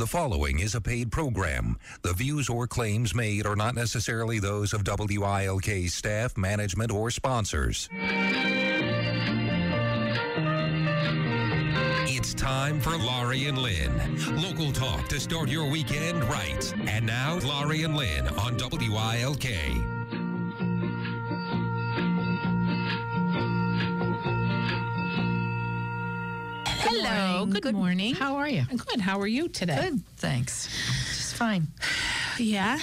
The following is a paid program. The views or claims made are not necessarily those of WILK staff, management, or sponsors. It's time for Laurie and Lynn. Local talk to start your weekend right. And now, Laurie and Lynn on WILK. Hello. Good, morning. How are you? Good. How are you today? Good, thanks. Just fine. Yeah.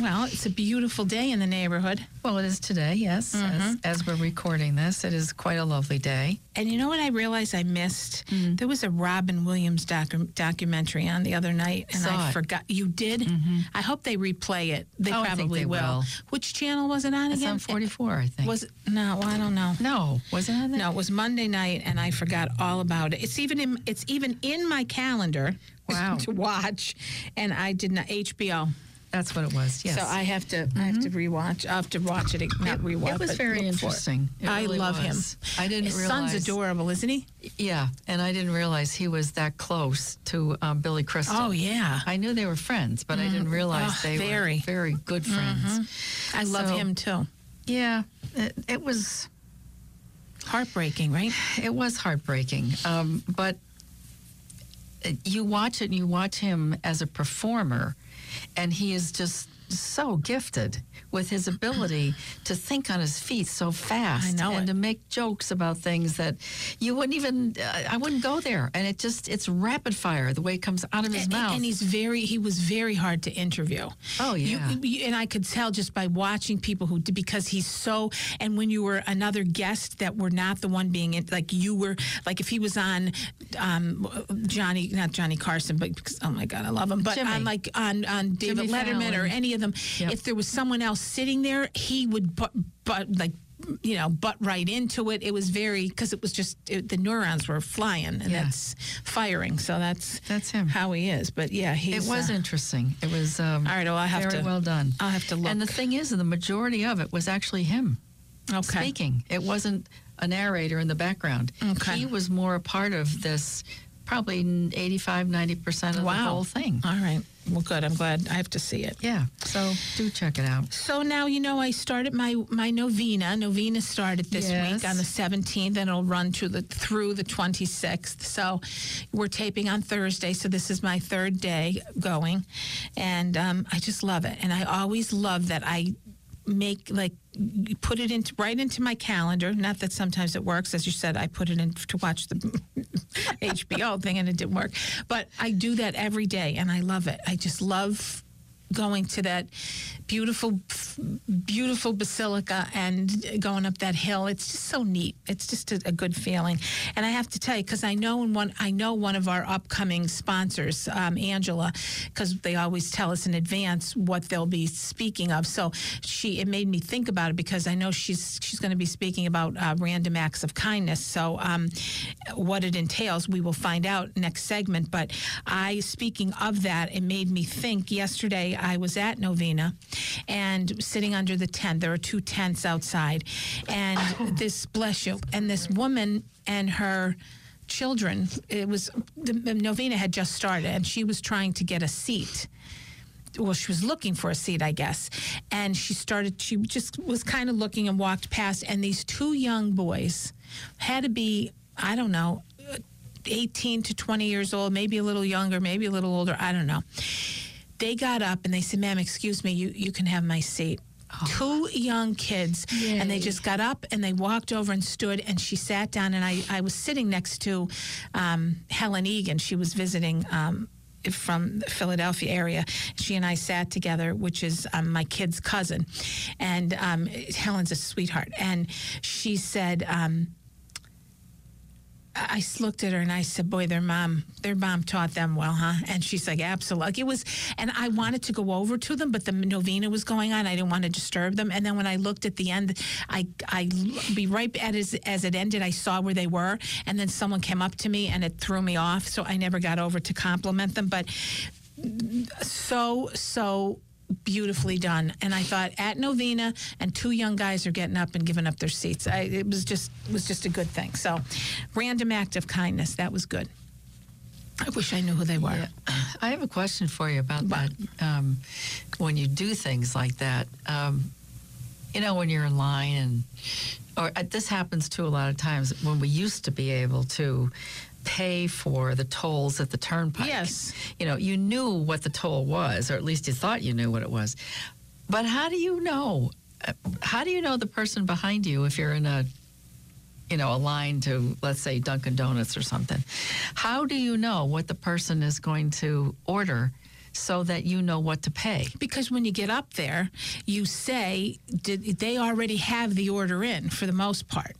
Well, it's a beautiful day in the neighborhood. Well, it is today, yes. Mm-hmm. As, as we're recording this, it is quite a lovely day. And you know what I realized I missed? There was a Robin Williams docu- documentary on the other night, and Saw I it. forgot. You did? I hope they replay it. They Oh, probably they will. Which channel was it on It's again? on 44, I think. Was it? No, I don't know. no, was it on there? No, it was Monday night, and I forgot all about it. It's even in it's even in my calendar Wow. to watch, and I did not HBO. That's what it was, yes. So I have to I have to rewatch. I have to watch it. Not rewatch. it was very look for it. interesting. I really love was. him. I didn't His realize. son's adorable, isn't he? Yeah, and I didn't realize he was that close to um, Billy Crystal. Oh yeah, I knew they were friends, but I didn't realize Oh, they very. were very very good friends. I love him too. Yeah, it, it was Heartbreaking, right? it was heartbreaking. Um, but you watch it and you watch him as a performer, and he is just so gifted with his ability to think on his feet so fast I know and it. to make jokes about things that you wouldn't even uh, I wouldn't go there and it just it's rapid fire the way it comes out of his And, mouth and he's very he was very hard to interview. Oh, You- yeah. you- and I could tell just by watching people who because he's so and when you were another guest that were not the one being in, like you were like if he was on um, Johnny not Johnny Carson but because, oh my god I love him but Jimmy. on like on on David Jimmy Letterman or any of them Yep. if there was someone else sitting there he would but but like you know butt right into it it was very because it was just it, the neurons were flying and Yeah. that's firing so that's That's him. how he is but yeah he it was uh, interesting it was um, all right well I have very to well done I'll have to look and the thing is the majority of it was actually him okay speaking. It wasn't a narrator in the background. Okay. He was more a part of this, probably 85, 90% of wow the whole thing. all right well good I'm glad I have to see it Yeah. So do check it out. So now you know I started my my novena. Novena started this Yes. week on the 17th, and it'll run to the through the 26th. So we're taping on Thursday, so this is my third day going, and um, I just love it. And I always love that I make like put it into right into my calendar. Not that sometimes it works, as you said. I put it in to watch the HBO thing, and it didn't work. But I do that every day, and I love it. I just love going to that beautiful, beautiful basilica and going up that hill. It's just so neat. It's just a, a good feeling. And I have to tell you, because I know one, I know one of our upcoming sponsors, um, Angela, because they always tell us in advance what they'll be speaking of. So she, it made me think about it because I know she's she's going to be speaking about uh, random acts of kindness. So um, what it entails, we will find out next segment. But I, speaking of that, it made me think. Yesterday, I was at Novena and sitting under the tent. There are two tents outside, and this bless you, and this woman and her children. It was the, the novena had just started, and she was trying to get a seat well, she was looking for a seat, I guess. And she started, she just was kind of looking and walked past. And these two young boys had to be, I don't know, uh, 18 to 20 years old, maybe a little younger, maybe a little older. I don't know. They got up and they said, "Ma'am, excuse me, you you can have my seat." Two young kids, and they just got up and they walked over and stood, and she sat down, and I, I was sitting next to um, Helen Egan. She was visiting um, from the Philadelphia area. She and I sat together, which is um, my kid's cousin, and um, Helen's a sweetheart. And she said. Um, I looked at her and I said, "Boy, their mom, their mom taught them well, huh?" And she's like, "Absolutely." Like it was, and I wanted to go over to them, but the novena was going on. I didn't want to disturb them. And then when I looked at the end, I, I be right at as as it ended, I saw where they were, and then someone came up to me and it threw me off. So I never got over to compliment them, but so so beautifully done. And i thought at novena and two young guys are getting up and giving up their seats. I, it was just was just a good thing. So random act of kindness. That was good. I wish i knew who they were. Yeah. I have a question for you about that. Um, when you do things like that, um, you know, when you're in line, and or uh, this happens too a lot of times when we used to be able to pay for the tolls at the turnpike. Yes. You know, you knew what the toll was, or at least you thought you knew what it was. But how do you know? uh, How do you know the person behind you if you're in a you know, a line to, let's say, Dunkin' Donuts or something. How do you know what the person is going to order so that you know what to pay? because when you get up there you say did they already have the order in for the most part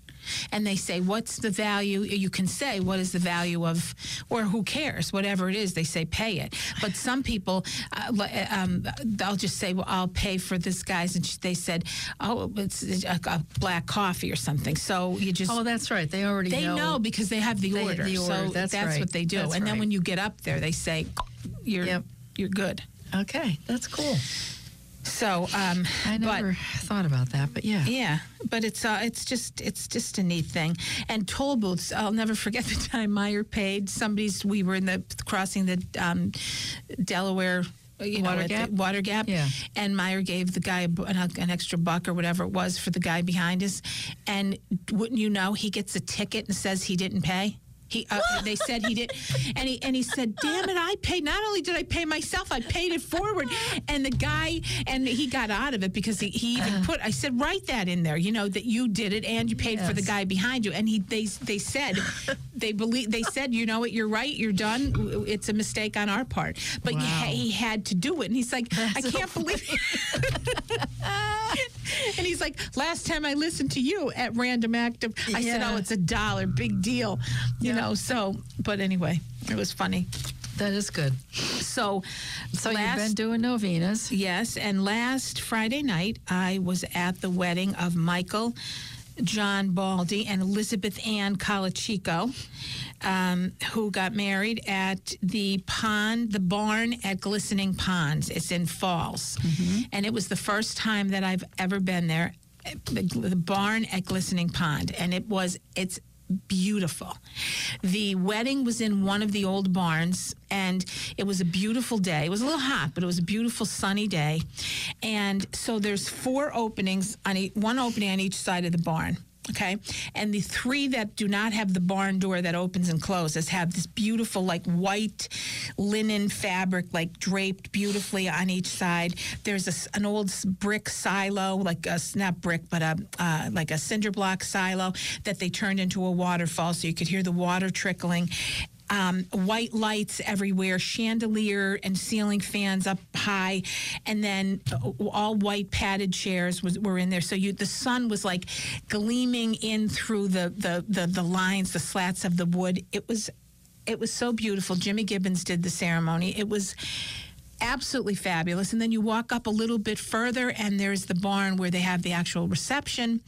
and they say what's the value you can say what is the value of or who cares whatever it is they say pay it but some people uh, um, they'll just say well i'll pay for this guy's and they said oh it's a, a black coffee or something so you just Oh, that's right. They already they know. know, because they have the They order. the order. So That's right. what they do. That's and then right. when you get up there, they say, "You're Yep. you're good." Okay, that's cool. So, um, I but never thought about that, but yeah. yeah, but it's uh, it's just it's just a neat thing. And toll booths, I'll never forget the time Meyer paid somebody's. We were in the crossing the um, Delaware. You know, Water at the Gap? water gap, Yeah. and Meyer gave the guy an, an extra buck or whatever it was for the guy behind us, and wouldn't you know, he gets a ticket and says he didn't pay. He, uh, they said he did, and he and he said, "Damn it, I paid. Not only did I pay myself, I paid it forward." And the guy, and he got out of it because he, he even put. I said, "Write that in there, you know, that you did it and you paid for the guy behind you." And he they they said, they believe they said, "You know what? You're right. You're done. It's a mistake on our part." But he, Wow. he had to do it, and he's like, "I That's so can't believe." and he's like, "Last time I listened to you at Random Act of," I said, "Oh, it's a dollar, big deal," you know. So, but anyway, it was funny. That is good. So, So last, you've been doing novenas. yes, and last Friday night I was at the wedding of Michael. John Baldy and Elizabeth Ann Colachico, um, who got married at the pond, the barn at Glistening Ponds. It's in Falls. And it was the first time that I've ever been there, the, the barn at Glistening Pond. And it was, it's beautiful. The wedding was in one of the old barns, and it was a beautiful day. It was a little hot, but it was a beautiful sunny day. And so there's four openings on e- one opening on each side of the barn. Okay, and the three that do not have the barn door that opens and closes have this beautiful, like white linen fabric, like draped beautifully on each side. There's a an old brick silo, like a not brick, but a uh, like a cinder block silo that they turned into a waterfall, so you could hear the water trickling. Um, white lights everywhere, chandelier and ceiling fans up high, and then uh, all white padded chairs was, were in there. So you, the sun was like gleaming in through the, the the the lines, the slats of the wood. It was it was so beautiful. Jimmy Gibbons did the ceremony. It was absolutely fabulous. And then you walk up a little bit further, and there's the barn where they have the actual reception,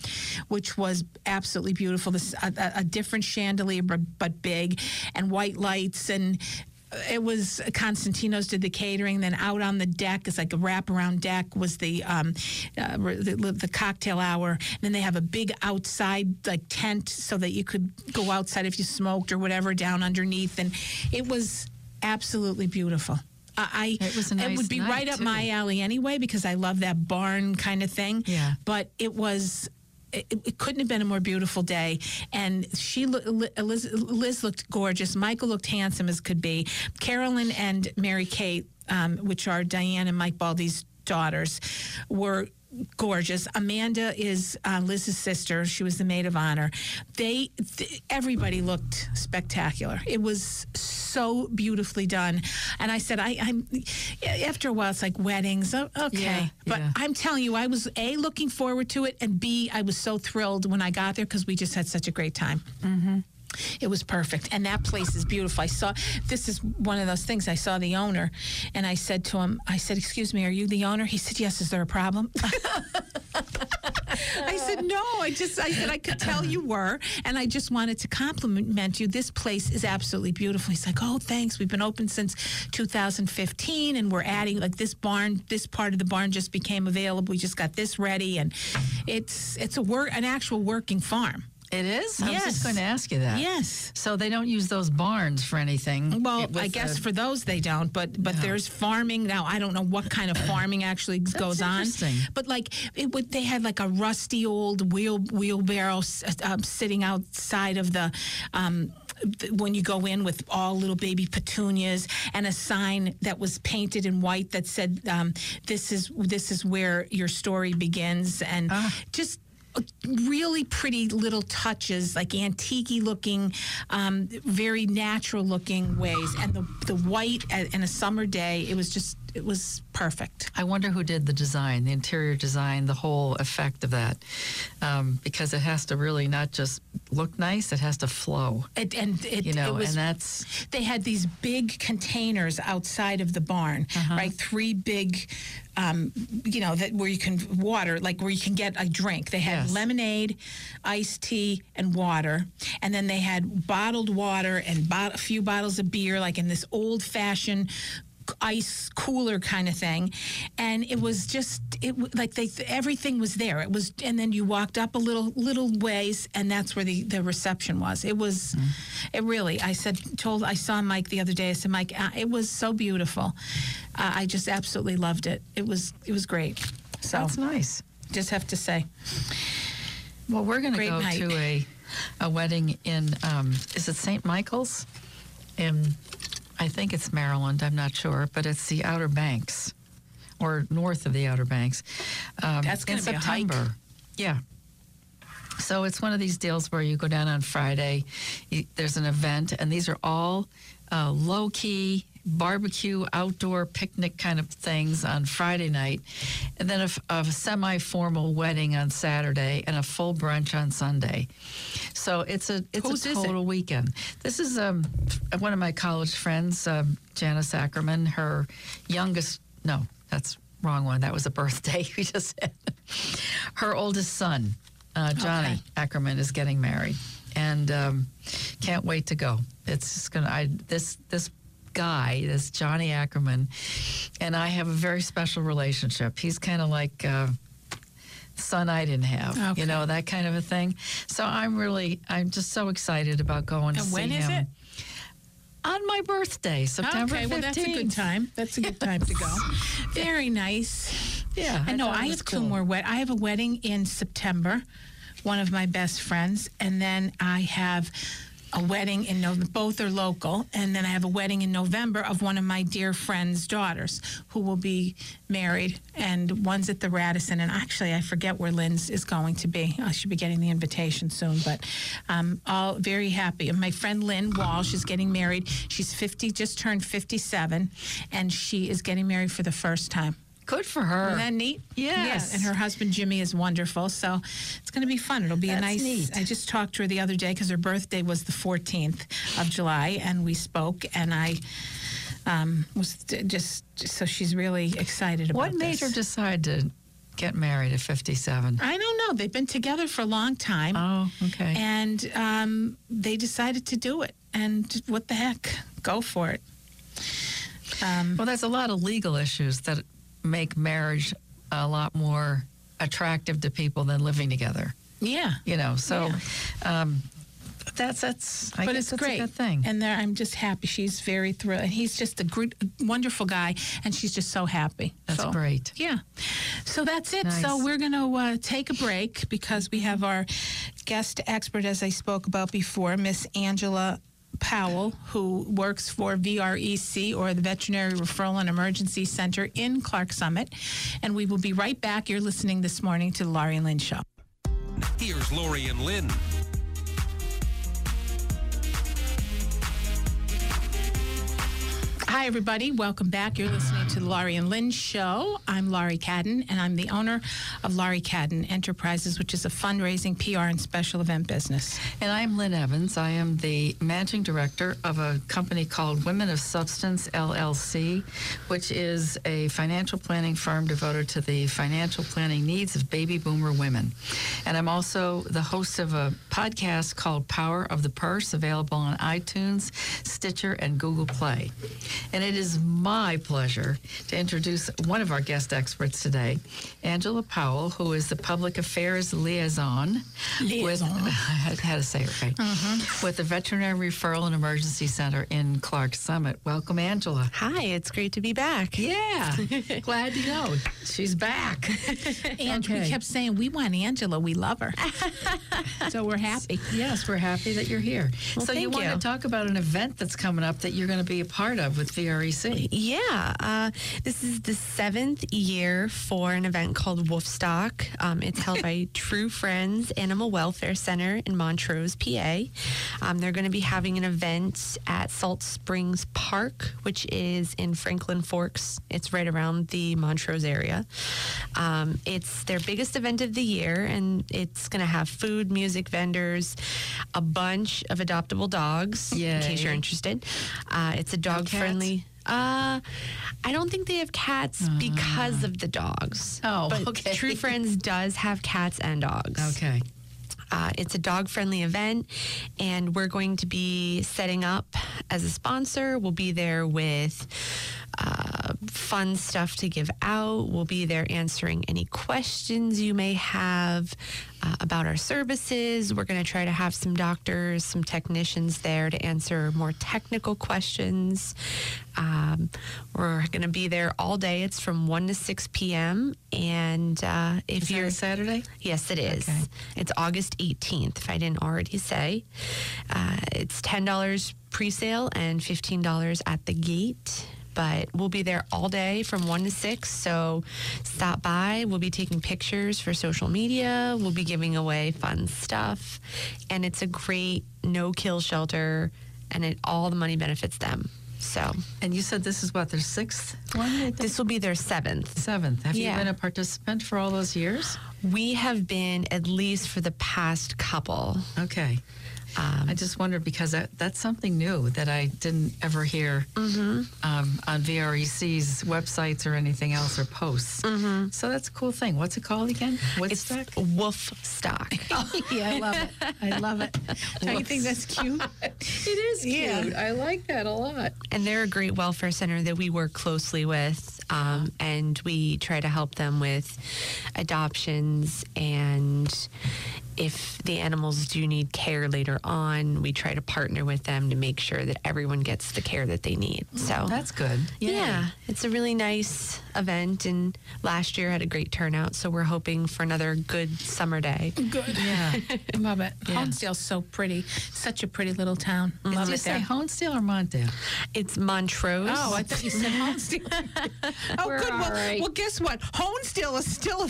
which was absolutely beautiful. This a, a- different chandelier, but, but big, and white lights and. It was Constantino's did the catering. Then out on the deck, it's like a wraparound deck, was the um, uh, the, the cocktail hour. And then they have a big outside like tent so that you could go outside if you smoked or whatever down underneath. And it was absolutely beautiful. I, It was a it would be right up too. my alley anyway because I love that barn kind of thing. Yeah. But it was it, it couldn't have been a more beautiful day. And she, Liz, Liz looked gorgeous. Michael looked handsome as could be. Carolyn and Mary Kate, um, which are Diane and Mike Baldy's daughters, were gorgeous. Amanda is uh, Liz's sister. She was the maid of honor. They, th- everybody looked spectacular. It was so beautifully done. And I said, I, I'm. After a while, it's like weddings. Oh, okay, Yeah, but yeah. I'm telling you, I was a looking forward to it, and b I was so thrilled when I got there because we just had such a great time. It was perfect. And that place is beautiful. I saw, this is one of those things. I saw the owner and I said to him, I said, Excuse me, are you the owner? He said, Yes, is there a problem? I said, No, I just, I said, I could tell you were. And I just wanted to compliment you. This place is absolutely beautiful. He's like, Oh, thanks. We've been open since 2015 and we're adding, like, this barn, this part of the barn just became available. We just got this ready. And it's, it's a work, an actual working farm. It is? I was just going to ask you that. Yes. So they don't use those barns for anything. Well, I guess for those they don't, but but there's farming now. I don't know what kind of farming actually goes on. interesting. But like it would, they had like a rusty old wheel wheelbarrow s- um, sitting outside of the. Um, when you go in with all little baby petunias and a sign that was painted in white that said um, this is this is where your story begins and just really pretty little touches, like antique looking, um, very natural looking ways. And the, the white a- in a summer day, it was just, it was perfect. I wonder who did the design, the interior design, the whole effect of that, um, because it has to really not just look nice; it has to flow. It, and it, You know, it was, and that's they had these big containers outside of the barn, Uh-huh. right? Three big, um, you know, that where you can water, like where you can get a drink. They had Yes. lemonade, iced tea, and water, and then they had bottled water and bot- a few bottles of beer, like in this old-fashioned ice cooler kind of thing. And it was just it like they everything was there. It was and then you walked up a little little ways and that's where the the reception was. It was it really i said told i saw mike the other day. I said mike uh, it was so beautiful. Uh, i just absolutely loved it. It was it was great. So that's nice. just have to say. Well, we're going to go night. to a a wedding in um, is it St. Michael's? In I think it's Maryland. I'm not sure, but it's the Outer Banks or north of the Outer Banks. Um, That's in gonna be a hike. September. Yeah. So it's one of these deals where you go down on Friday, you, there's an event, and these are all uh, low key barbecue, outdoor picnic kind of things on Friday night, and then a semi formal wedding on Saturday, and a full brunch on Sunday. So it's a it's Whose a is it? total weekend. This is um, one of my college friends, um, Janice Ackerman. Her youngest, no, that's wrong one. That was a birthday we just had. Her oldest son, uh, Johnny Okay. Ackerman, is getting married, and um, can't wait to go. It's just gonna. I this this guy, this Johnny Ackerman, and I have a very special relationship. He's kind of like. Uh, son I didn't have, Okay. you know, that kind of a thing. So I'm really, I'm just so excited about going to see him. is it? On my birthday, September okay 15th. well that's a good time that's a good time to go very nice Yeah, I know I was have two more wed. I have a wedding in September, one of my best friends, and then I have a wedding in November. Both are local, and then I have a wedding in November of one of my dear friends' daughters who will be married, and one's at the Radisson. And actually, I forget where Lynn's is going to be. I should be getting the invitation soon, but I'm all very happy. And my friend Lynn Walsh is getting married. She's 50, just turned 57, and she is getting married for the first time. Good for her. Isn't that neat? Yes. Yeah, and her husband Jimmy is wonderful. So it's going to be fun. It'll be a That's nice. neat. I just talked to her the other day because her birthday was the 14th of July, and we spoke, and I um, was just, just so she's really excited about it. what made this. her decide to get married at 57? I don't know. They've been together for a long time, Oh, okay. and um, they decided to do it. And what the heck? Go for it. Um, well, there's a lot of legal issues that make marriage a lot more attractive to people than living together. yeah. You know, so um, that's that's. I but it's that's great. a good thing. And there, I'm just happy. She's very thrilled. And he's just a great, wonderful guy. And she's just so happy. That's So, great. Yeah. So that's it. So we're going to uh, take a break because we have our guest expert, as I spoke about before, Miss Angela. Powell, who works for VREC or the Veterinary Referral and Emergency Center in Clarks Summit. And we will be right back. You're listening this morning to the Laurie and Lynn Show. Here's Laurie and Lynn. Hi, everybody. Welcome back. You're listening to the Laurie and Lynn Show. I'm Laurie Cadden, and I'm the owner of Laurie Cadden Enterprises, which is a fundraising, PR, and special event business. And I'm Lynn Evans. I am the managing director of a company called Women of Substance LLC, which is a financial planning firm devoted to the financial planning needs of baby boomer women. And I'm also the host of a podcast called Power of the Purse, available on iTunes, Stitcher, and Google Play. And it is my pleasure to introduce one of our guest experts today, Angela Powell, who is the public affairs liaison, with I had had to say it right uh-huh. with the Veterinary Referral and Emergency Center in Clarks Summit. Welcome, Angela. Hi, it's great to be back. Yeah, glad to know she's back. And we kept saying, We want Angela. We love her. so we're happy. Yes, we're happy that you're here. Well, so you thank want to talk about an event that's coming up that you're going to be a part of with VREC? Yeah, uh, this is the seventh year for an event called Wolfstock. Um, it's held by True Friends Animal Welfare Center in Montrose, PA. Um, they're going to be having an event at Salt Springs Park, which is in Franklin Forks. It's right around the Montrose area. Um, it's their biggest event of the year, and it's going to have food, music vendors, a bunch of adoptable dogs, in case you're interested. Uh, it's a dog friendly. Uh, I don't think they have cats because of the dogs. Oh, but okay. True Friends does have cats and dogs. Okay. Uh, it's a dog friendly event, and we're going to be setting up as a sponsor. We'll be there with uh, fun stuff to give out. We'll be there answering any questions you may have uh, about our services. We're going to try to have some doctors, some technicians there to answer more technical questions. Um, we're going to be there all day. It's from 1 to 6 p.m. And uh, if you're Saturday? Yes, it is. Okay. It's August 18th, if I didn't already say. Uh, it's $10 pre sale and $15 at the gate. But we'll be there all day from 1 to 6. So stop by. We'll be taking pictures for social media. We'll be giving away fun stuff. And it's a great no kill shelter, and it, all the money benefits them. So And you said this is what their sixth one, this will be their seventh. seventh. Have Yeah. you been a participant for all those years? We have been, at least for the past couple, Okay. Um, I just wondered because that, that's something new that I didn't ever hear um, on VREC's websites or anything else or posts. So that's a cool thing. What's it called again? It's Woodstock? wolf stock. yeah, I love it. I love it. Don't you think that's cute? it is cute. Yeah. I like that a lot. and they're a great welfare center that we work closely with. Um, and we try to help them with adoptions. And if the animals do need care later on, we try to partner with them to make sure that everyone gets the care that they need. Mm, so That's good. yeah, it's a really nice event. And last year had a great turnout. So we're hoping for another good summer day. Good. Yeah. I love it. Yeah. Honesdale's so pretty. Such a pretty little town. Love Did you it say. Honesdale or Montdale? It's Montrose. Oh, I thought you said Honesdale. oh, We're good. all Well, right. well, guess what? Honesdale is still a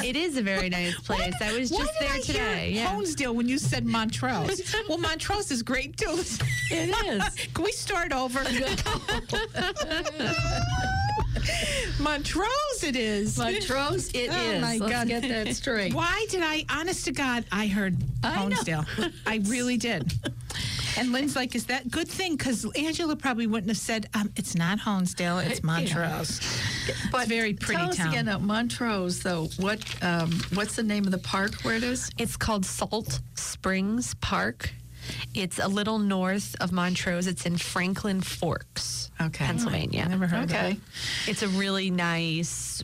It is a very nice place. I was just there today. Yeah. Honesdale when you said Montrose. well, Montrose is great too. It is. Can we start over? Montrose it is. Montrose, it is. Oh, my Let's God. get that straight. Why did I, honest to God, I heard I know. Honesdale. I really did. And Lynn's like, is that good thing? Because Angela probably wouldn't have said, um, it's not Honesdale, it's Montrose. But it's a very pretty tell town. us again, uh, Montrose, though, what um, what's the name of the park where it is? It's called Salt Springs Park. It's a little north of Montrose. It's in Franklin Forks, Okay. Pennsylvania. I never heard Okay. of It's a really nice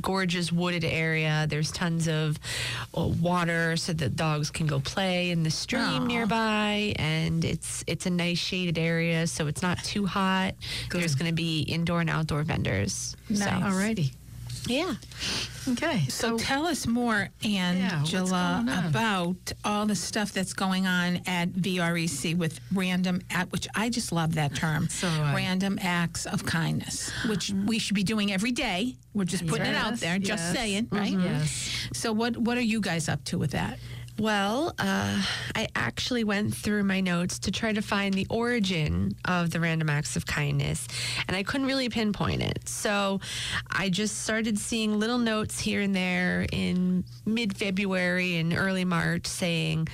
gorgeous wooded area. There's tons of uh, water so that dogs can go play in the stream Aw. nearby, and it's it's a nice shaded area, so it's not too hot. There's going to be indoor and outdoor vendors. So, Alrighty. Yeah. Okay. So, tell us more, Angela, on? about all the stuff that's going on at VREC with random act, which I just love that term. So I. random acts of kindness, which mm-hmm. we should be doing every day. We're just putting it out Yes, there, just yes. saying, right? Yes. So what what are you guys up to with that? Well, uh, I actually went through my notes to try to find the origin of the random acts of kindness, and I couldn't really pinpoint it. So I just started seeing little notes here and there in mid February and early March saying,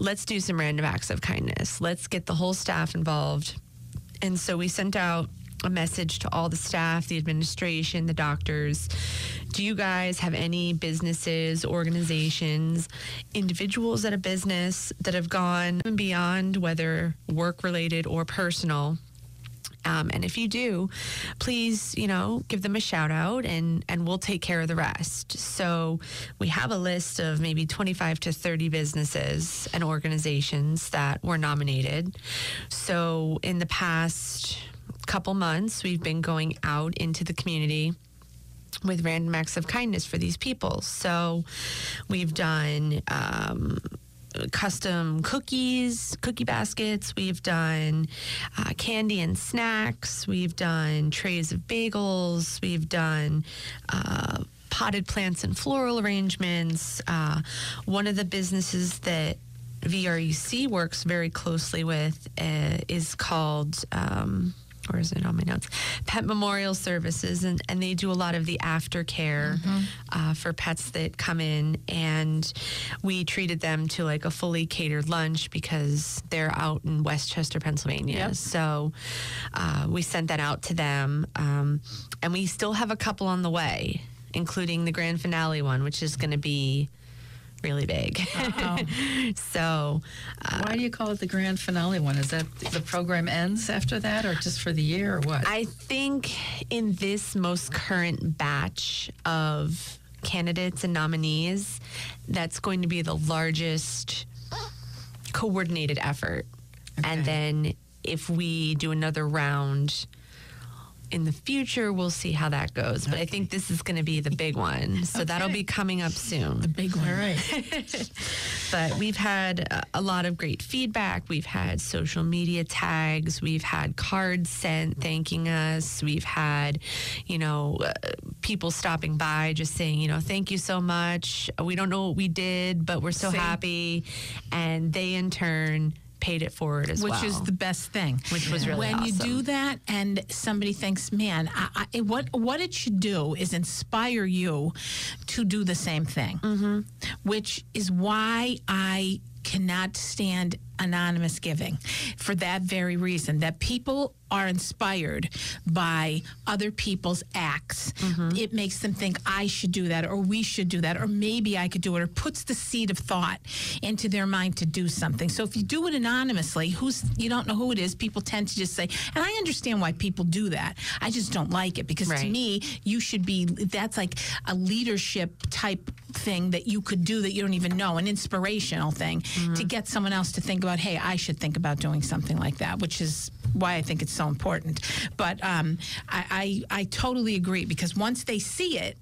let's do some random acts of kindness. Let's get the whole staff involved. And so we sent out a message to all the staff, the administration, the doctors. Do you guys have any businesses, organizations, individuals at a business that have gone beyond whether work related or personal? Um, and if you do, please, you know, give them a shout out and, and we'll take care of the rest. So we have a list of maybe 25 to 30 businesses and organizations that were nominated. So in the past couple months, we've been going out into the community with random acts of kindness for these people. So we've done um, custom cookies, cookie baskets. We've done uh, candy and snacks. We've done trays of bagels. We've done uh, potted plants and floral arrangements. Uh, one of the businesses that VREC works very closely with uh, is called. Um, or is it on my notes? Pet Memorial Services, and, and they do a lot of the aftercare uh, for pets that come in. And we treated them to like a fully catered lunch because they're out in West Chester, Pennsylvania. Yep. So uh, we sent that out to them. Um, and we still have a couple on the way, including the grand finale one, which is going to be really big. so uh, Why do you call it the grand finale one? Is that the program ends after that, or just for the year, or what? I think in this most current batch of candidates and nominees, that's going to be the largest coordinated effort. Okay. And then if we do another round in the future, we'll see how that goes. But I think this is going to be the big one. So that'll be coming up soon. The big one. All right. but we've had a- a lot of great feedback. We've had social media tags. We've had cards sent thanking us. We've had, you know, uh, people stopping by just saying, you know, thank you so much. We don't know what we did, but we're so See? happy. And they in turn paid it forward as which well. is the best thing. Which was really when you do that, and somebody thinks, "Man, I, I, what what it should do is inspire you to do the same thing," mm-hmm. which is why I cannot stand anonymous giving for that very reason that people are inspired by other people's acts. Mm-hmm. It makes them think i should do that or we should do that or maybe i could do it or puts the seed of thought into their mind to do something. So if you do it anonymously who's you don't know who it is people tend to just say and i understand why people do that. I just don't like it because to me you should be that's like a leadership type thing that you could do that you don't even know an inspirational thing mm-hmm. to get someone else to think about hey i should think about doing something like that which is why i think it's so important. But um, I, I, I totally agree because once they see it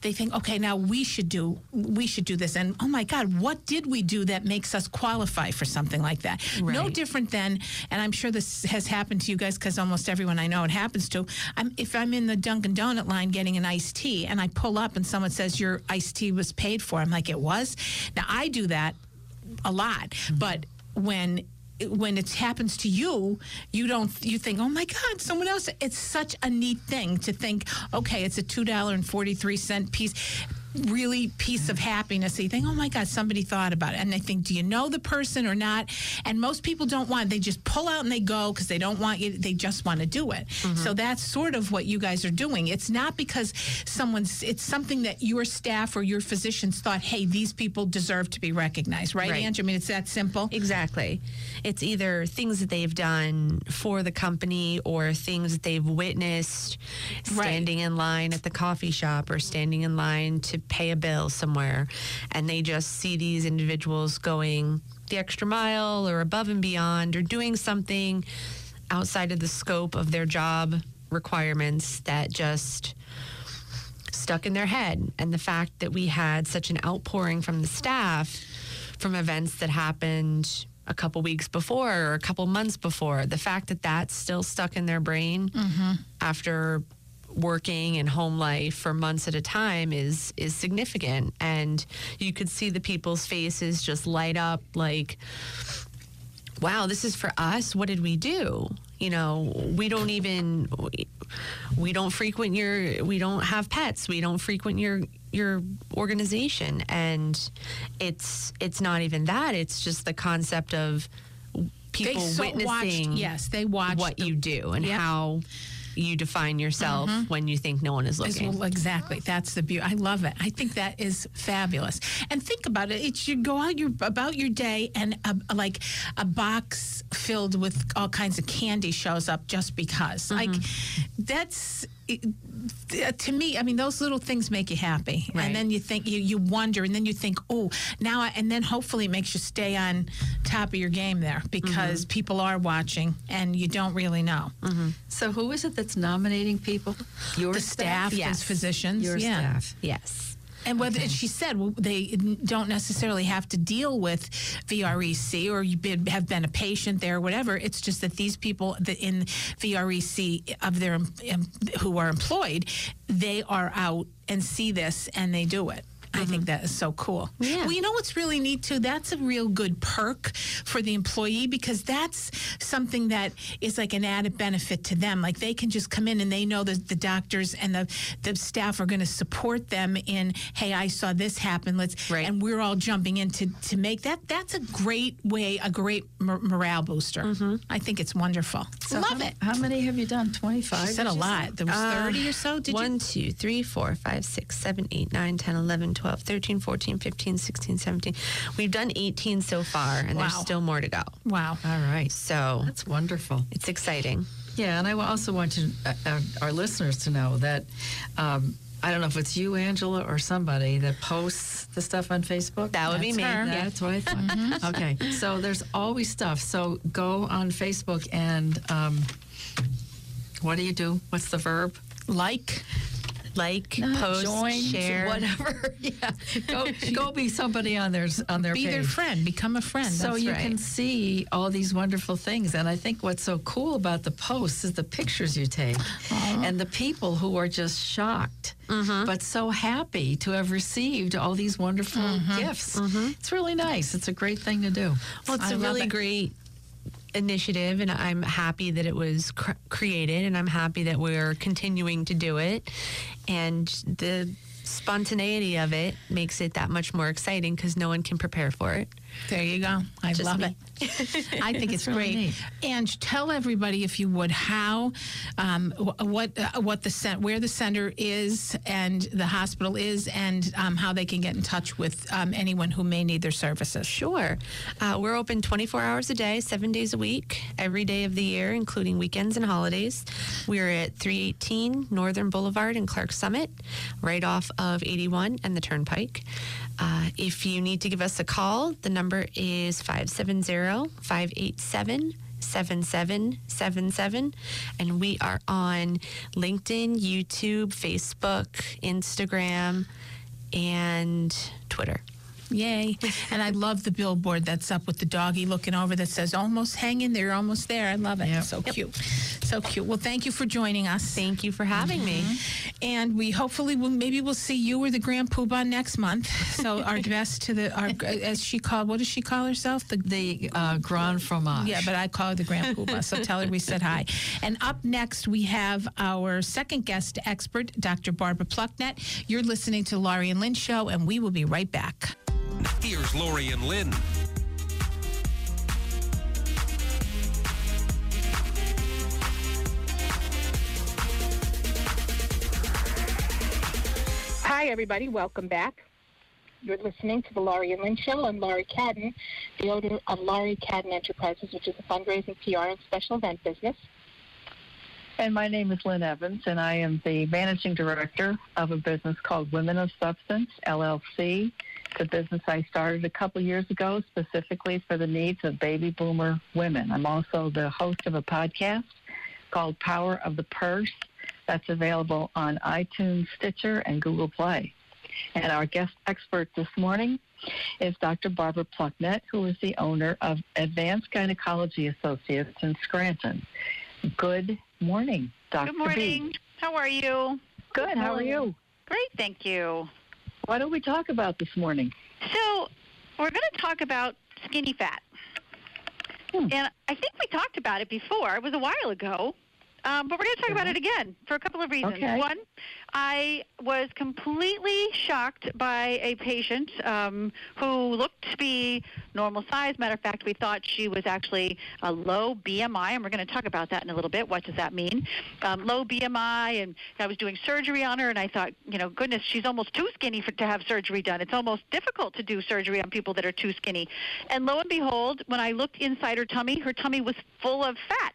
they think okay now we should do we should do this. And oh my god what did we do that makes us qualify for something like that? No different than and i'm sure this has happened to you guys because almost everyone i know it happens to. I'm, if i'm in the dunkin' donut line getting an iced tea and i pull up and someone says your iced tea was paid for i'm like it was? Now i do that a lot but when when it happens to you you don't you think oh my god someone else it's such a neat thing to think okay it's a $2.43 piece really piece of happiness. You think, oh my God, somebody thought about it. And they think, do you know the person or not? And most people don't want, they just pull out and they go because they don't want you, they just want to do it. Mm-hmm. So that's sort of what you guys are doing. It's not because someone's, it's something that your staff or your physicians thought, hey, these people deserve to be recognized, right, Right. Angie? I mean, it's that simple. Exactly. It's either things that they've done for the company or things that they've witnessed Right. standing in line at the coffee shop or standing in line to pay a bill somewhere. And they just see these individuals going the extra mile or above and beyond or doing something outside of the scope of their job requirements that just stuck in their head. And the fact that we had such an outpouring from the staff from events that happened a couple weeks before or a couple months before, the fact that that's still stuck in their brain mm-hmm. after working and home life for months at a time is is significant and you could see the people's faces just light up like wow, this is for us. What did we do? You know, we don't even we, don't frequent your we don't have pets. We don't frequent your your organization and it's it's not even that. It's just the concept of people witnessing watched, yes, they watch what the- you do and how you define yourself mm-hmm. when you think no one is looking. well, exactly. That's the beauty. I love it. I think that is fabulous. And think about it. It should go out your about your day, and a, like a box filled with all kinds of candy shows up just because. Like mm-hmm. that's. It- to me, I mean, those little things make you happy, Right. and then you think you, you wonder, and then you think, oh, now, I, and then hopefully it makes you stay on top of your game there because mm-hmm. people are watching, and you don't really know mm-hmm. So who is it that's nominating people? Your the staff, Yes. as physicians, Your yeah. staff. yes. And whether and she said well, they don't necessarily have to deal with VREC or you been, have been a patient there or whatever. It's just that these people in VREC of their who are employed, they are out and see this and they do it. I think mm-hmm. that is so cool. Yeah. Well, you know what's really neat too? That's a real good perk for the employee because that's something that is like an added benefit to them. Like they can just come in and they know that the doctors and the, the staff are going to support them in, hey, I saw this happen. Let's Right. and we're all jumping in to, to make that. That's a great way, a great mor- morale booster. Mm-hmm. I think it's wonderful. So Love how, it. How many have you done? Twenty-five. She said a you say? lot. There was uh, thirty or so. Did you? One, two, three, four, five, six, seven, eight, nine, 10, 11, 12, 13, 14, 15, 16, 17. We've done 18 so far, and there's still more to go. Wow. All right. So That's wonderful. it's exciting. Yeah, and I also want to, uh, uh, our listeners to know that um, I don't know if it's you, Angela, or somebody that posts the stuff on Facebook. That would be me. her. Yeah. That's what I thought. Okay, so there's always stuff. So go on Facebook and um, what do you do? What's the verb? Like. Like, uh, post, join, share. whatever. yeah, go go be somebody on their on their Be page. their friend. Become a friend. So That's you right. can see all these wonderful things. And I think what's so cool about the posts is the pictures you take and the people who are just shocked, mm-hmm. but so happy to have received all these wonderful mm-hmm. gifts. Mm-hmm. It's really nice. It's a great thing to do. Well, it's I a really it. great initiative, and I'm happy that it was cr- created, and I'm happy that we're continuing to do it. And the spontaneity of it makes it that much more exciting because no one can prepare for it. There you go. I Just love me. it. I think it's really great. neat. And tell everybody, if you would, how, um, what, uh, what the cent- where the center is and the hospital is, and um, how they can get in touch with um, anyone who may need their services. Sure. Uh, we're open 24 hours a day, seven days a week, every day of the year, including weekends and holidays. We're at 318 Northern Boulevard in Clarks Summit, right off of 81 and the Turnpike. Uh, if you need to give us a call, the number is 570 587 7777 and we are on LinkedIn, YouTube, Facebook, Instagram, and Twitter. Yay. And I love the billboard that's up with the doggy looking over that says, almost hanging there, almost there. I love it. So cute. So cute. Well, thank you for joining us. Thank you for having me. And we hopefully will, maybe we'll see you or the Grand Poobah next month. So our best to the, our, as she called, what does she call herself? The The uh, Grand Fromage. yeah, but I call her the Grand Poobah, so tell her we said hi. And up next, we have our second guest expert, Dr. Barbara Plucknett. You're listening to Laurie and Lynn Show, and we will be right back. Here's Laurie and Lynn. Hi, everybody. Welcome back. You're listening to the Laurie and Lynn Show. I'm Laurie Cadden, the owner of Laurie Cadden Enterprises, which is a fundraising, PR, and special event business. And my name is Lynn Evans, and I am the managing director of a business called Women of Substance, LLC. It's a business I started a couple years ago specifically for the needs of baby boomer women. I'm also the host of a podcast called Power of the Purse that's available on iTunes, Stitcher, and Google Play. And our guest expert this morning is Dr. Barbara Plucknett, who is the owner of Advanced Gynecology Associates in Scranton. Good morning, Dr. Good morning. B. How are you? Good. How are you? Great, thank you. What don't we talk about this morning? So, we're going to talk about skinny fat. Hmm. And I think we talked about it before. It was a while ago. Um, but we're going to talk about it again for a couple of reasons. Okay. One, I was completely shocked by a patient um, who looked to be normal size. Matter of fact, we thought she was actually a low BMI, and we're going to talk about that in a little bit. What does that mean? Um, low BMI, and I was doing surgery on her, and I thought, you know, goodness, she's almost too skinny for, to have surgery done. It's almost difficult to do surgery on people that are too skinny. And lo and behold, when I looked inside her tummy, her tummy was full of fat.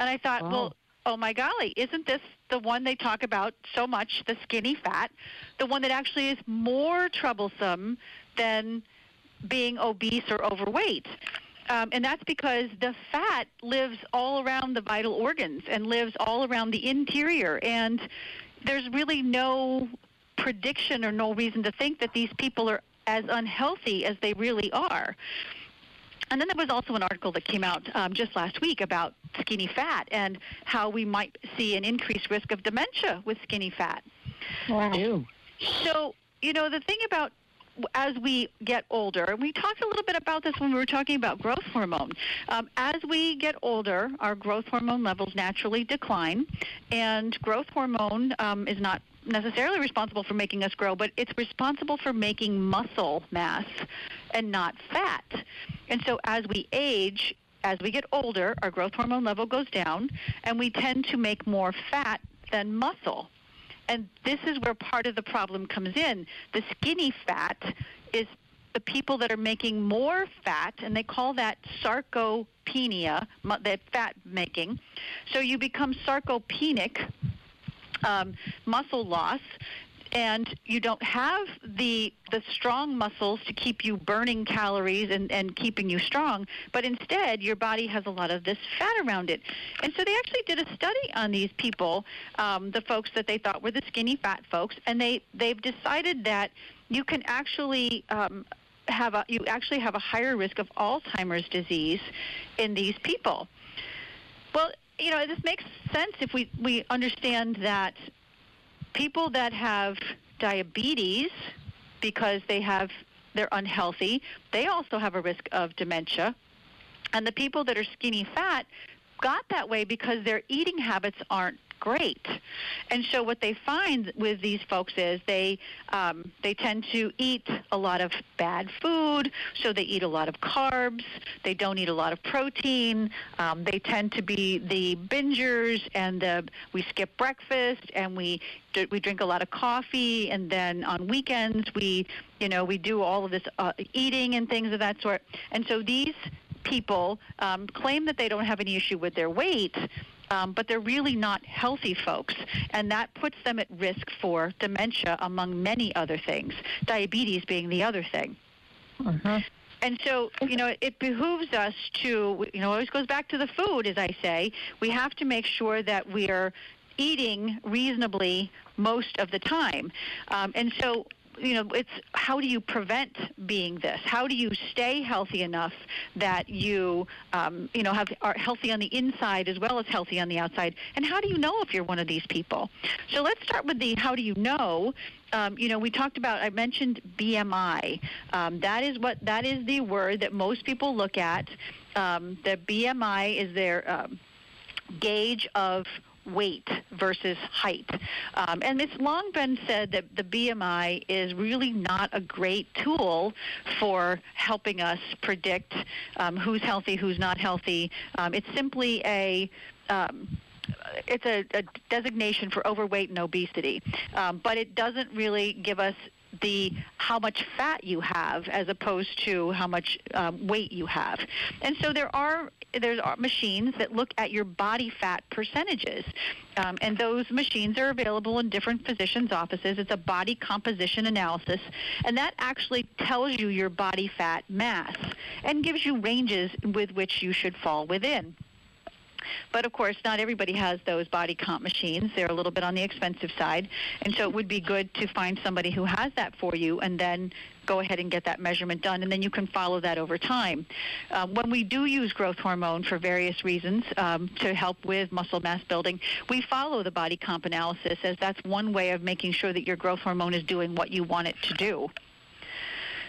And I thought, Wow. well, oh my golly, isn't this the one they talk about so much, the skinny fat, the one that actually is more troublesome than being obese or overweight? Um, and that's because the fat lives all around the vital organs and lives all around the interior. And there's really no prediction or no reason to think that these people are as unhealthy as they really are. And then there was also an article that came out um, just last week about skinny fat and how we might see an increased risk of dementia with skinny fat. Wow. Ew. So, you know, the thing about as we get older, and we talked a little bit about this when we were talking about growth hormone. Um, as we get older, our growth hormone levels naturally decline, and growth hormone um, is not necessarily responsible for making us grow, but it's responsible for making muscle mass and not fat. And so as we age, as we get older, our growth hormone level goes down, and we tend to make more fat than muscle. And this is where part of the problem comes in. The skinny fat is the people that are making more fat, and they call that sarcopenia, that fat making. So you become sarcopenic, um, muscle loss, and you don't have the the strong muscles to keep you burning calories and, and keeping you strong, but instead your body has a lot of this fat around it. And so they actually did a study on these people, um, the folks that they thought were the skinny fat folks, and they they've decided that you can actually um, have a you actually have a higher risk of Alzheimer's disease in these people. Well, you know, this makes sense if we, we understand that people that have diabetes because they have they're unhealthy, they also have a risk of dementia. And the people that are skinny fat got that way because their eating habits aren't great. And so what they find with these folks is they um, they tend to eat a lot of bad food. So they eat a lot of carbs. They don't eat a lot of protein. Um, they tend to be the bingers, and the, we skip breakfast, and we we drink a lot of coffee, and then on weekends we you know we do all of this uh, eating and things of that sort. And so these people um, claim that they don't have any issue with their weight, um, but they're really not healthy folks, and that puts them at risk for dementia, among many other things, diabetes being the other thing. Uh-huh. And so, you know, it behooves us to, you know, always goes back to the food, as I say. We have to make sure that we are eating reasonably most of the time. Um, and so you know, it's how do you prevent being this? How do you stay healthy enough that you, um, you know, have are healthy on the inside as well as healthy on the outside? And how do you know if you're one of these people? So let's start with the how do you know. Um, you know, we talked about. I mentioned BMI. Um, that is what that is the word that most people look at. Um, the BMI is their um, gauge of weight versus height. Um, and it's long been said that the BMI is really not a great tool for helping us predict um, who's healthy, who's not healthy. Um, it's simply a um, it's a, a, designation for overweight and obesity, um, but it doesn't really give us the how much fat you have as opposed to how much um, weight you have. And so there are there are machines that look at your body fat percentages. Um, and those machines are available in different physicians' offices. It's a body composition analysis, and that actually tells you your body fat mass and gives you ranges with which you should fall within. But of course, not everybody has those body comp machines. They're a little bit on the expensive side. And so it would be good to find somebody who has that for you and then go ahead and get that measurement done, and then you can follow that over time. Um, when we do use growth hormone for various reasons um, to help with muscle mass building, we follow the body comp analysis as that's one way of making sure that your growth hormone is doing what you want it to do.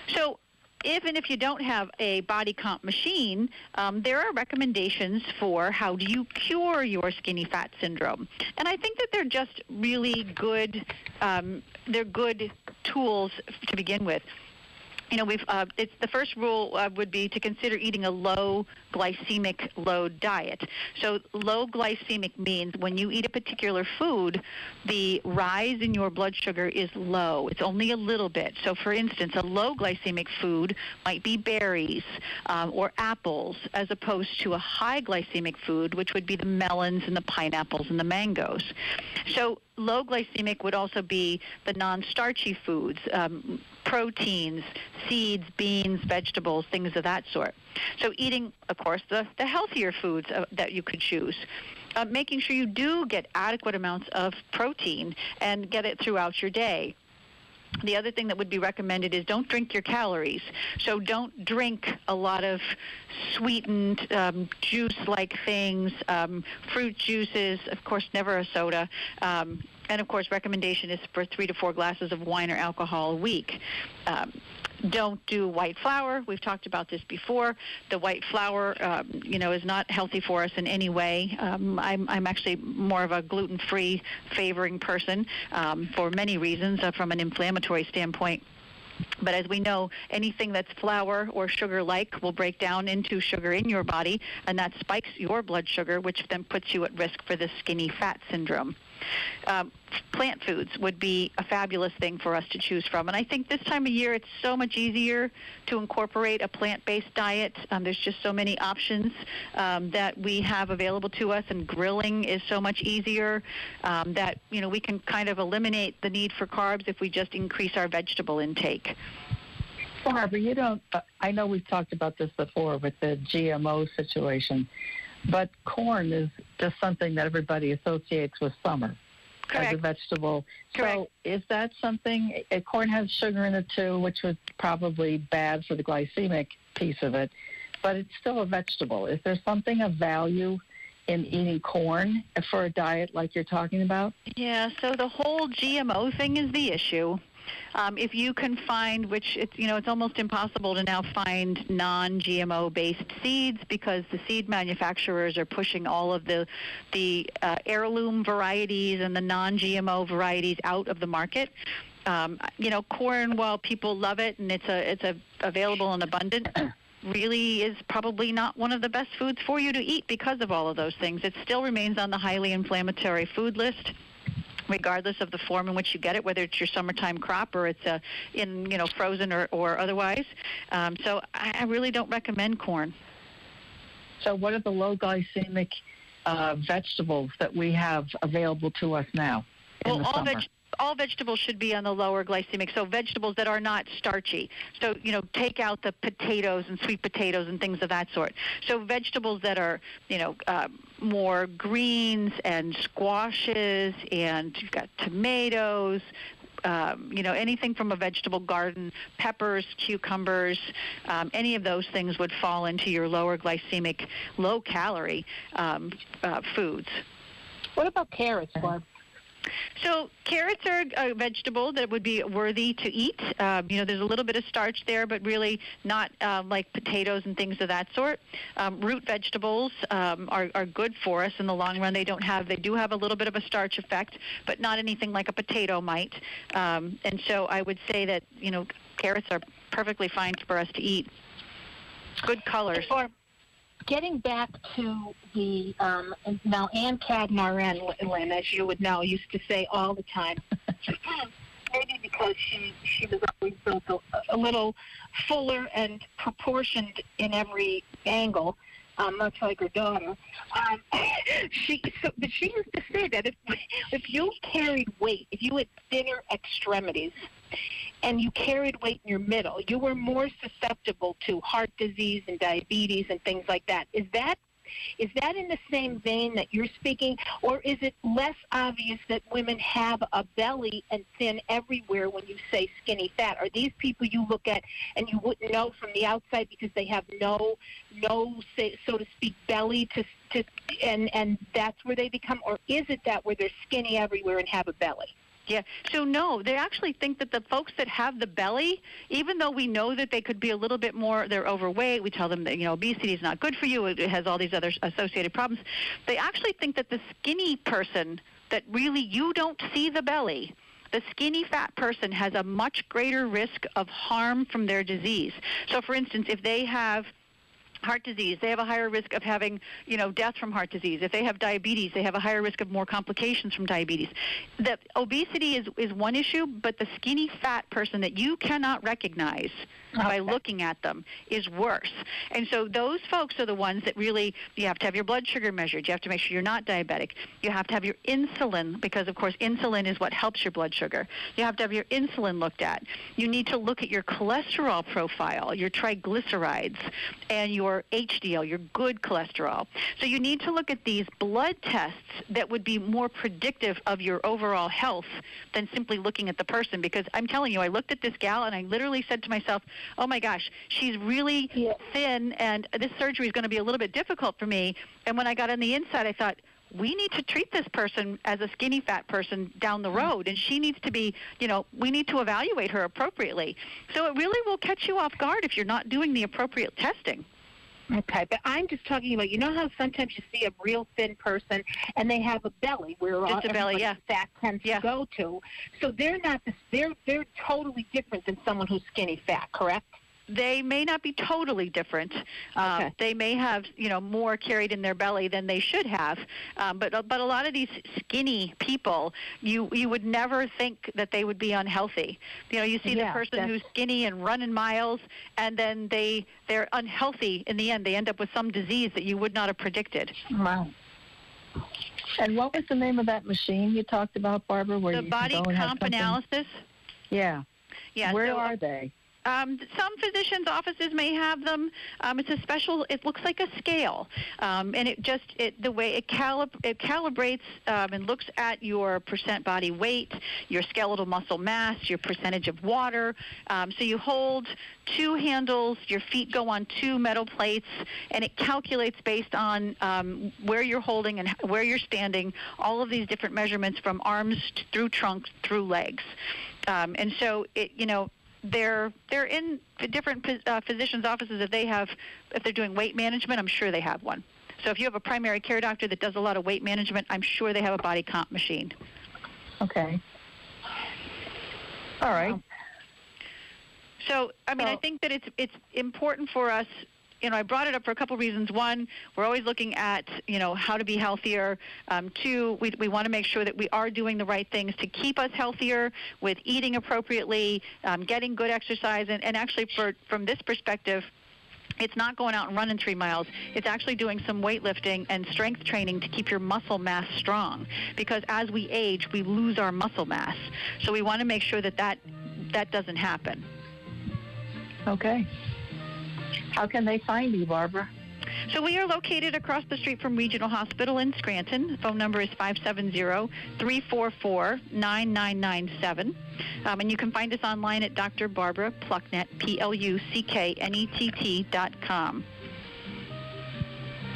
So even if you don't have a body comp machine, um, there are recommendations for how do you cure your skinny fat syndrome. And I think that they're just really good. Um, they're good tools to begin with you know, we've uh, it's the first rule uh, would be to consider eating a low glycemic load diet. So low glycemic means when you eat a particular food, the rise in your blood sugar is low. It's only a little bit. So for instance, a low glycemic food might be berries um, or apples, as opposed to a high glycemic food, which would be the melons and the pineapples and the mangoes. So low glycemic would also be the non-starchy foods, um, proteins, seeds, beans, vegetables, things of that sort. So eating, of course, the, the healthier foods uh, that you could choose. Uh, making sure you do get adequate amounts of protein and get it throughout your day. The other thing that would be recommended is don't drink your calories. So don't drink a lot of sweetened um, juice-like things, um, fruit juices, of course, never a soda. Um, and of course, recommendation is for three to four glasses of wine or alcohol a week. Um, don't do white flour. We've talked about this before. The white flour, um, you know, is not healthy for us in any way. Um, I'm, I'm actually more of a gluten-free favoring person um, for many reasons, uh, from an inflammatory standpoint. But as we know, anything that's flour or sugar like will break down into sugar in your body, and that spikes your blood sugar, which then puts you at risk for the skinny fat syndrome. Um, plant foods would be a fabulous thing for us to choose from. And I think this time of year it's so much easier to incorporate a plant-based diet. Um, there's just so many options um, that we have available to us, and grilling is so much easier um, that you know we can kind of eliminate the need for carbs if we just increase our vegetable intake. Barbara, you don't. Uh, I know we've talked about this before with the GMO situation. But corn is just something that everybody associates with summer Correct. as a vegetable. Correct. So is that something? Uh, corn has sugar in it too, which was probably bad for the glycemic piece of it, but it's still a vegetable. Is there something of value? in eating corn for a diet like you're talking about? Yeah, so the whole GMO thing is the issue. Um, if you can find, which it's you know it's almost impossible to now find non-GMO based seeds because the seed manufacturers are pushing all of the the uh, heirloom varieties and the non-GMO varieties out of the market. Um, you know, corn, while people love it and it's a it's a available and abundant, really is probably not one of the best foods for you to eat because of all of those things. It still remains on the highly inflammatory food list regardless of the form in which you get it, whether it's your summertime crop or it's uh, in you know frozen or, or otherwise. Um, so I, I really don't recommend corn. So what are the low glycemic uh, vegetables that we have available to us now in well, the all summer? Veg- all vegetables should be on the lower glycemic. So vegetables that are not starchy. So you know, take out the potatoes and sweet potatoes and things of that sort. So vegetables that are you know uh, more greens and squashes, and you've got tomatoes, um, you know, anything from a vegetable garden, peppers, cucumbers, um, any of those things would fall into your lower glycemic, low calorie um, uh, foods. What about carrots, Barb? So carrots are a vegetable that would be worthy to eat. Um, you know, there's a little bit of starch there, but really not uh, like potatoes and things of that sort. Um, root vegetables um, are, are good for us in the long run. They don't have, they do have a little bit of a starch effect, but not anything like a potato might. Um, and so I would say that you know, carrots are perfectly fine for us to eat. Good colors. Barb, getting back to the um, now Ann Cadden RN, Lynn, as you would know, used to say all the time. Maybe because she she was always built a, a little fuller and proportioned in every angle, um, much like her daughter. Um, she so, but she used to say that if if you carried weight, if you had thinner extremities, and you carried weight in your middle, you were more susceptible to heart disease and diabetes and things like that. Is that is that in the same vein that you're speaking, or is it less obvious that women have a belly and thin everywhere when you say skinny fat? Are these people you look at and you wouldn't know from the outside because they have no, no, so to speak, belly to, to, and and that's where they become, or is it that where they're skinny everywhere and have a belly? Yeah. So no, they actually think that the folks that have the belly, even though we know that they could be a little bit more, they're overweight. We tell them that you know obesity is not good for you. It has all these other associated problems. They actually think that the skinny person that really you don't see the belly. The skinny fat person has a much greater risk of harm from their disease. So, for instance, if they have heart disease, they have a higher risk of having, you know, death from heart disease. If they have diabetes, they have a higher risk of more complications from diabetes. The obesity is is one issue, but the skinny fat person that you cannot recognize okay. by looking at them is worse. And so those folks are the ones that really you have to have your blood sugar measured. You have to make sure you're not diabetic. You have to have your insulin because of course insulin is what helps your blood sugar. You have to have your insulin looked at. You need to look at your cholesterol profile, your triglycerides, and your your HDL, your good cholesterol. So you need to look at these blood tests that would be more predictive of your overall health than simply looking at the person. Because I'm telling you, I looked at this gal and I literally said to myself, oh my gosh, she's really yeah. thin and this surgery is going to be a little bit difficult for me. And when I got on the inside, I thought, we need to treat this person as a skinny fat person down the mm-hmm. road and she needs to be you know we need to evaluate her appropriately so it really will catch you off guard if you're not doing the appropriate testing Okay, but I'm just talking about you know how sometimes you see a real thin person and they have a belly where just all a belly, yeah. fat tends yeah. to go to. So they're not this, they're they're totally different than someone who's skinny fat, correct? They may not be totally different. Um, okay. They may have, you know, more carried in their belly than they should have. Um, but but a lot of these skinny people, you you would never think that they would be unhealthy. You know, you see yeah, the person who's skinny and running miles, and then they they're unhealthy in the end. They end up with some disease that you would not have predicted. Wow. And what was the name of that machine you talked about, Barbara? Where the you body comp analysis. Yeah. Yeah. Where so, are they? Um, some physicians' offices may have them. Um, it's a special. It looks like a scale, um, and it just it, the way it, calib- it calibrates um, and looks at your percent body weight, your skeletal muscle mass, your percentage of water. Um, so you hold two handles. Your feet go on two metal plates, and it calculates based on um, where you're holding and where you're standing. All of these different measurements from arms through trunk through legs. Um, and so it, you know, they're they're in different uh, physicians' offices. If they have, if they're doing weight management, I'm sure they have one. So if you have a primary care doctor that does a lot of weight management, I'm sure they have a body comp machine. Okay. All right. So I mean, I think that it's it's important for us you know, I brought it up for a couple reasons. One, we're always looking at, you know, how to be healthier. Um, two, we, we want to make sure that we are doing the right things to keep us healthier with eating appropriately, um, getting good exercise, and, and actually, for from this perspective, it's not going out and running three miles. It's actually doing some weightlifting and strength training to keep your muscle mass strong. Because as we age, we lose our muscle mass. So we want to make sure that that, that doesn't happen. Okay. How can they find you, Barbara? So we are located across the street from Regional Hospital in Scranton. Phone number is 570-344-9997. Um, and you can find us online at Dr. Barbara Plucknett, P-L-U-C-K-N-E-T-T dot com.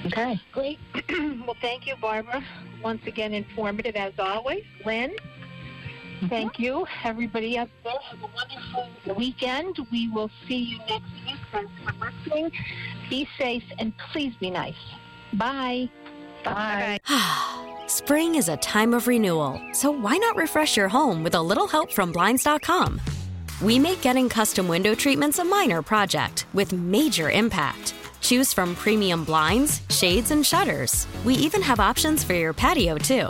Okay. Great. well, thank you, Barbara. Once again, informative as always. Lynn, Mm-hmm. thank you. Everybody out there, have a wonderful weekend. We will see you next week. Thanks for listening. Be safe and please be nice. Bye. Bye. Spring is a time of renewal, so why not refresh your home with a little help from Blinds.com? We make getting custom window treatments a minor project with major impact. Choose from premium blinds, shades, and shutters. We even have options for your patio, too.